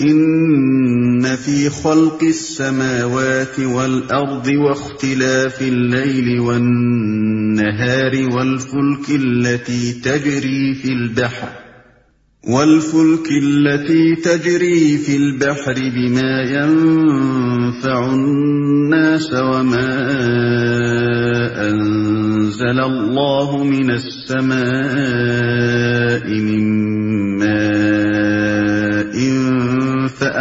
ان في خلق السماوات والارض واختلاف الليل والنهار والفلك التي تجري في البحر والفلك التي تجري في البحر بما ينفع الناس وما انزل الله من السماء من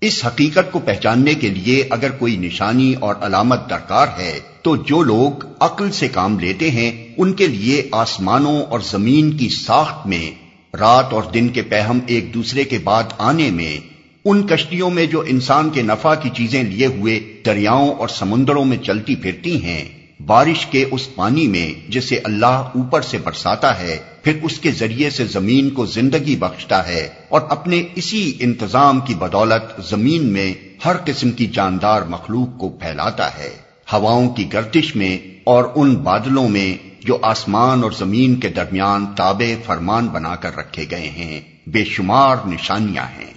اس حقیقت کو پہچاننے کے لیے اگر کوئی نشانی اور علامت درکار ہے، تو جو لوگ عقل سے کام لیتے ہیں، ان کے لیے آسمانوں اور زمین کی ساخت میں، رات اور دن کے پہم ایک دوسرے کے بعد آنے میں، ان کشتیوں میں جو انسان کے نفع کی چیزیں لیے ہوئے دریاؤں اور سمندروں میں چلتی پھرتی ہیں۔ بارش کے اس پانی میں جسے اللہ اوپر سے برساتا ہے، پھر اس کے ذریعے سے زمین کو زندگی بخشتا ہے۔ اور اپنے اسی انتظام کی بدولت زمین میں ہر قسم کی جاندار مخلوق کو پھیلاتا ہے۔ ہواؤں کی گردش میں اور ان بادلوں میں جو آسمان اور زمین کے درمیان تابع فرمان بنا کر رکھے گئے ہیں، بے شمار نشانیاں ہیں۔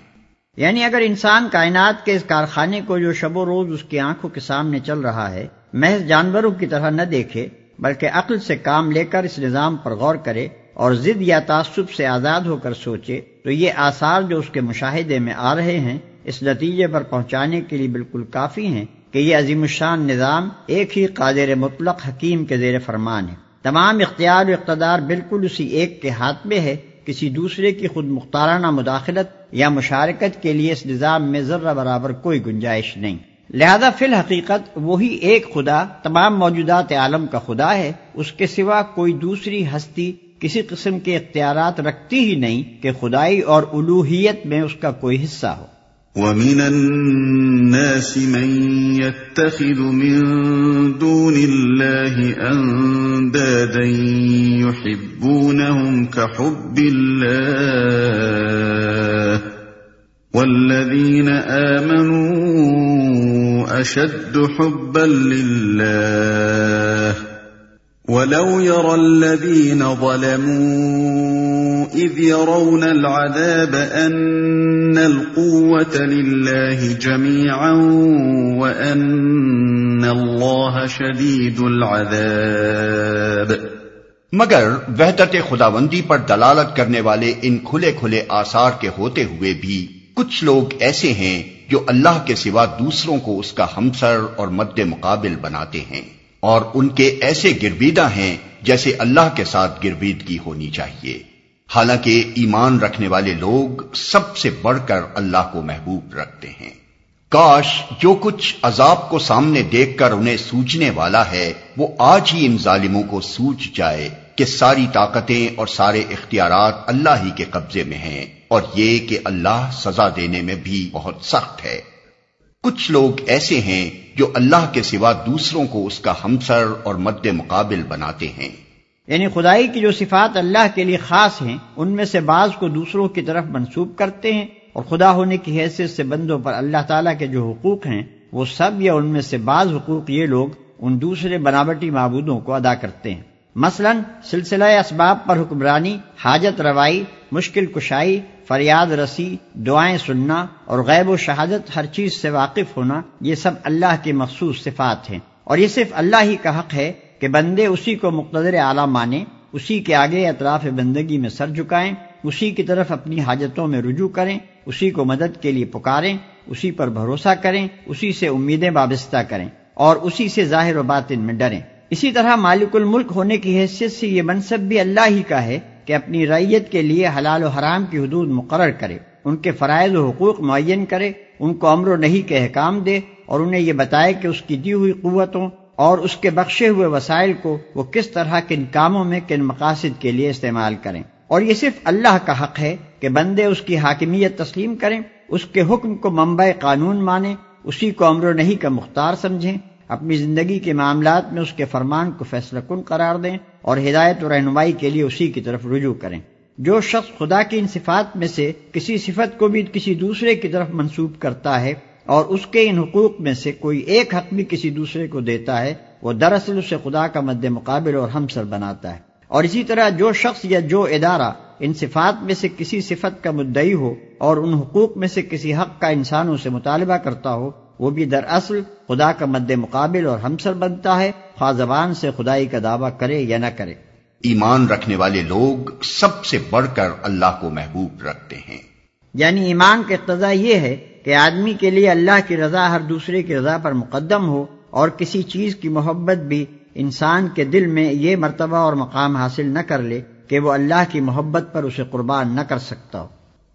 یعنی اگر انسان کائنات کے اس کارخانے کو جو شب و روز اس کی آنکھوں کے سامنے چل رہا ہے محض جانوروں کی طرح نہ دیکھے، بلکہ عقل سے کام لے کر اس نظام پر غور کرے اور ضد یا تعصب سے آزاد ہو کر سوچے، تو یہ آثار جو اس کے مشاہدے میں آ رہے ہیں، اس نتیجے پر پہنچانے کے لیے بالکل کافی ہیں کہ یہ عظیم الشان نظام ایک ہی قادر مطلق حکیم کے زیر فرمان ہے۔ تمام اختیار و اقتدار بالکل اسی ایک کے ہاتھ میں ہے، کسی دوسرے کی خود مختارانہ مداخلت یا مشارکت کے لیے اس نظام میں ذرہ برابر کوئی گنجائش نہیں۔ لہذا فی الحقیقت وہی ایک خدا، تمام موجودات عالم کا خدا ہے، اس کے سوا کوئی دوسری ہستی کسی قسم کے اختیارات رکھتی ہی نہیں کہ خدائی اور الوحیت میں اس کا کوئی حصہ ہو۔ وَمِنَ النَّاسِ مَن يَتَّخِذُ مِن دُونِ اللَّهِ أَندَادًا يُحِبُّونَهُمْ كَحُبِّ اللَّهِ وَالَّذِينَ آمَنُوا أَشَدُّ حُبًّا لِلَّهِ وَلَوْ يَرَى الَّذِينَ ظَلَمُوا إِذْ يَرَوْنَ الْعَذَابَ أَنَّ الْقُوَّةَ لِلَّهِ جَمِيعًا وَأَنَّ اللَّهَ شَدِيدُ الْعَذَابِ مگر وحدت خداوندی پر دلالت کرنے والے ان کھلے کھلے آثار کے ہوتے ہوئے بھی کچھ لوگ ایسے ہیں جو اللہ کے سوا دوسروں کو اس کا ہمسر اور مد مقابل بناتے ہیں اور ان کے ایسے گرویدہ ہیں جیسے اللہ کے ساتھ گرویدگی ہونی چاہیے۔ حالانکہ ایمان رکھنے والے لوگ سب سے بڑھ کر اللہ کو محبوب رکھتے ہیں۔ کاش جو کچھ عذاب کو سامنے دیکھ کر انہیں سوچنے والا ہے، وہ آج ہی ان ظالموں کو سوچ جائے۔ کہ ساری طاقتیں اور سارے اختیارات اللہ ہی کے قبضے میں ہیں اور یہ کہ اللہ سزا دینے میں بھی بہت سخت ہے۔ کچھ لوگ ایسے ہیں جو اللہ کے سوا دوسروں کو اس کا ہمسر اور مد مقابل بناتے ہیں۔ یعنی خدائی کی جو صفات اللہ کے لیے خاص ہیں، ان میں سے بعض کو دوسروں کی طرف منسوب کرتے ہیں اور خدا ہونے کی حیثیت سے بندوں پر اللہ تعالیٰ کے جو حقوق ہیں، وہ سب یا ان میں سے بعض حقوق یہ لوگ ان دوسرے بناوٹی معبودوں کو ادا کرتے ہیں۔ مثلا سلسلہ اسباب پر حکمرانی، حاجت روائی، مشکل کشائی، فریاد رسی، دعائیں سننا اور غیب و شہادت ہر چیز سے واقف ہونا، یہ سب اللہ کی مخصوص صفات ہیں۔ اور یہ صرف اللہ ہی کا حق ہے کہ بندے اسی کو مقتدر اعلیٰ مانے، اسی کے آگے اطراف بندگی میں سر جھکائیں، اسی کی طرف اپنی حاجتوں میں رجوع کریں، اسی کو مدد کے لیے پکاریں، اسی پر بھروسہ کریں، اسی سے امیدیں وابستہ کریں اور اسی سے ظاہر و باطن میں ڈریں۔ اسی طرح مالک الملک ہونے کی حیثیت سے یہ منصب بھی اللہ ہی کا ہے کہ اپنی ریت کے لیے حلال و حرام کی حدود مقرر کرے، ان کے فرائض و حقوق معین کرے، ان کو امر و نہیں کے احکام دے اور انہیں یہ بتائے کہ اس کی دی ہوئی قوتوں اور اس کے بخشے ہوئے وسائل کو وہ کس طرح کن کاموں میں کن مقاصد کے لیے استعمال کریں۔ اور یہ صرف اللہ کا حق ہے کہ بندے اس کی حاکمیت تسلیم کریں، اس کے حکم کو منبع قانون مانیں، اسی کو امر و نہیں کا مختار سمجھیں۔ اپنی زندگی کے معاملات میں اس کے فرمان کو فیصلہ کن قرار دیں اور ہدایت و رہنمائی کے لیے اسی کی طرف رجوع کریں۔ جو شخص خدا کی ان صفات میں سے کسی صفت کو بھی کسی دوسرے کی طرف منسوب کرتا ہے اور اس کے ان حقوق میں سے کوئی ایک حق بھی کسی دوسرے کو دیتا ہے، وہ دراصل اسے خدا کا مد مقابل اور ہمسر بناتا ہے۔ اور اسی طرح جو شخص یا جو ادارہ ان صفات میں سے کسی صفت کا مدعی ہو اور ان حقوق میں سے کسی حق کا انسانوں سے مطالبہ کرتا ہو وہ بھی دراصل خدا کا مد مقابل اور ہمسر بنتا ہے خواہ زبان سے خدائی کا دعویٰ کرے یا نہ کرے۔ ایمان رکھنے والے لوگ سب سے بڑھ کر اللہ کو محبوب رکھتے ہیں۔ یعنی ایمان کا اقتضا یہ ہے کہ آدمی کے لیے اللہ کی رضا ہر دوسرے کی رضا پر مقدم ہو اور کسی چیز کی محبت بھی انسان کے دل میں یہ مرتبہ اور مقام حاصل نہ کر لے کہ وہ اللہ کی محبت پر اسے قربان نہ کر سکتا ہو۔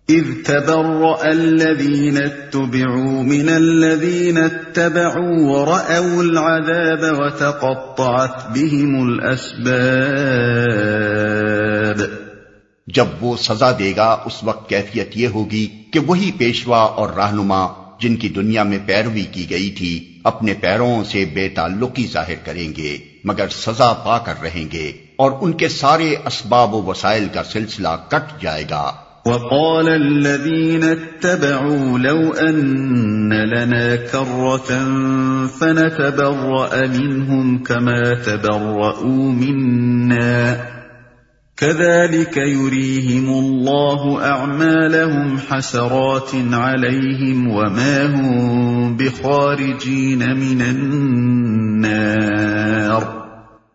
اذ تبرأ الذين اتبعوا من الذين اتبعوا ورأوا العذاب وتقطعت بهم الأسباب. جب وہ سزا دے گا، اس وقت کیفیت یہ ہوگی کہ وہی پیشوا اور رہنما جن کی دنیا میں پیروی کی گئی تھی، اپنے پیروں سے بے تعلقی ظاہر کریں گے، مگر سزا پا کر رہیں گے اور ان کے سارے اسباب و وسائل کا سلسلہ کٹ جائے گا۔ وقال الذين اتبعوا لو أن لنا كرة فنتبرأ منهم كما تبرؤوا منا. كذلك يريهم الله أعمالهم حسرات عليهم وما هم بخارجين من النار.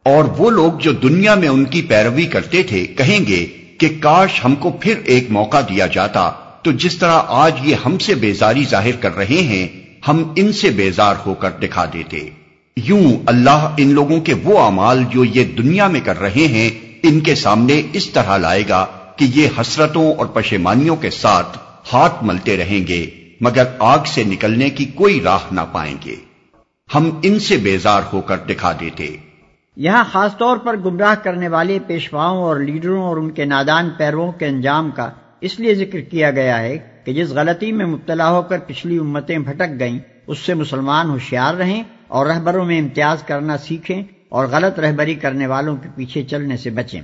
اور وہ لوگ جو دنیا میں ان کی پیروی کرتے تھے کہیں گے کہ کاش ہم کو پھر ایک موقع دیا جاتا تو جس طرح آج یہ ہم سے بیزاری ظاہر کر رہے ہیں، ہم ان سے بیزار ہو کر دکھا دیتے۔ یوں اللہ ان لوگوں کے وہ اعمال جو یہ دنیا میں کر رہے ہیں، ان کے سامنے اس طرح لائے گا کہ یہ حسرتوں اور پشیمانیوں کے ساتھ ہاتھ ملتے رہیں گے، مگر آگ سے نکلنے کی کوئی راہ نہ پائیں گے۔ ہم ان سے بیزار ہو کر دکھا دیتے۔ یہاں خاص طور پر گمراہ کرنے والے پیشواؤں اور لیڈروں اور ان کے نادان پیروں کے انجام کا اس لیے ذکر کیا گیا ہے کہ جس غلطی میں مبتلا ہو کر پچھلی امتیں بھٹک گئیں، اس سے مسلمان ہوشیار رہیں اور رہبروں میں امتیاز کرنا سیکھیں اور غلط رہبری کرنے والوں کے پیچھے چلنے سے بچیں۔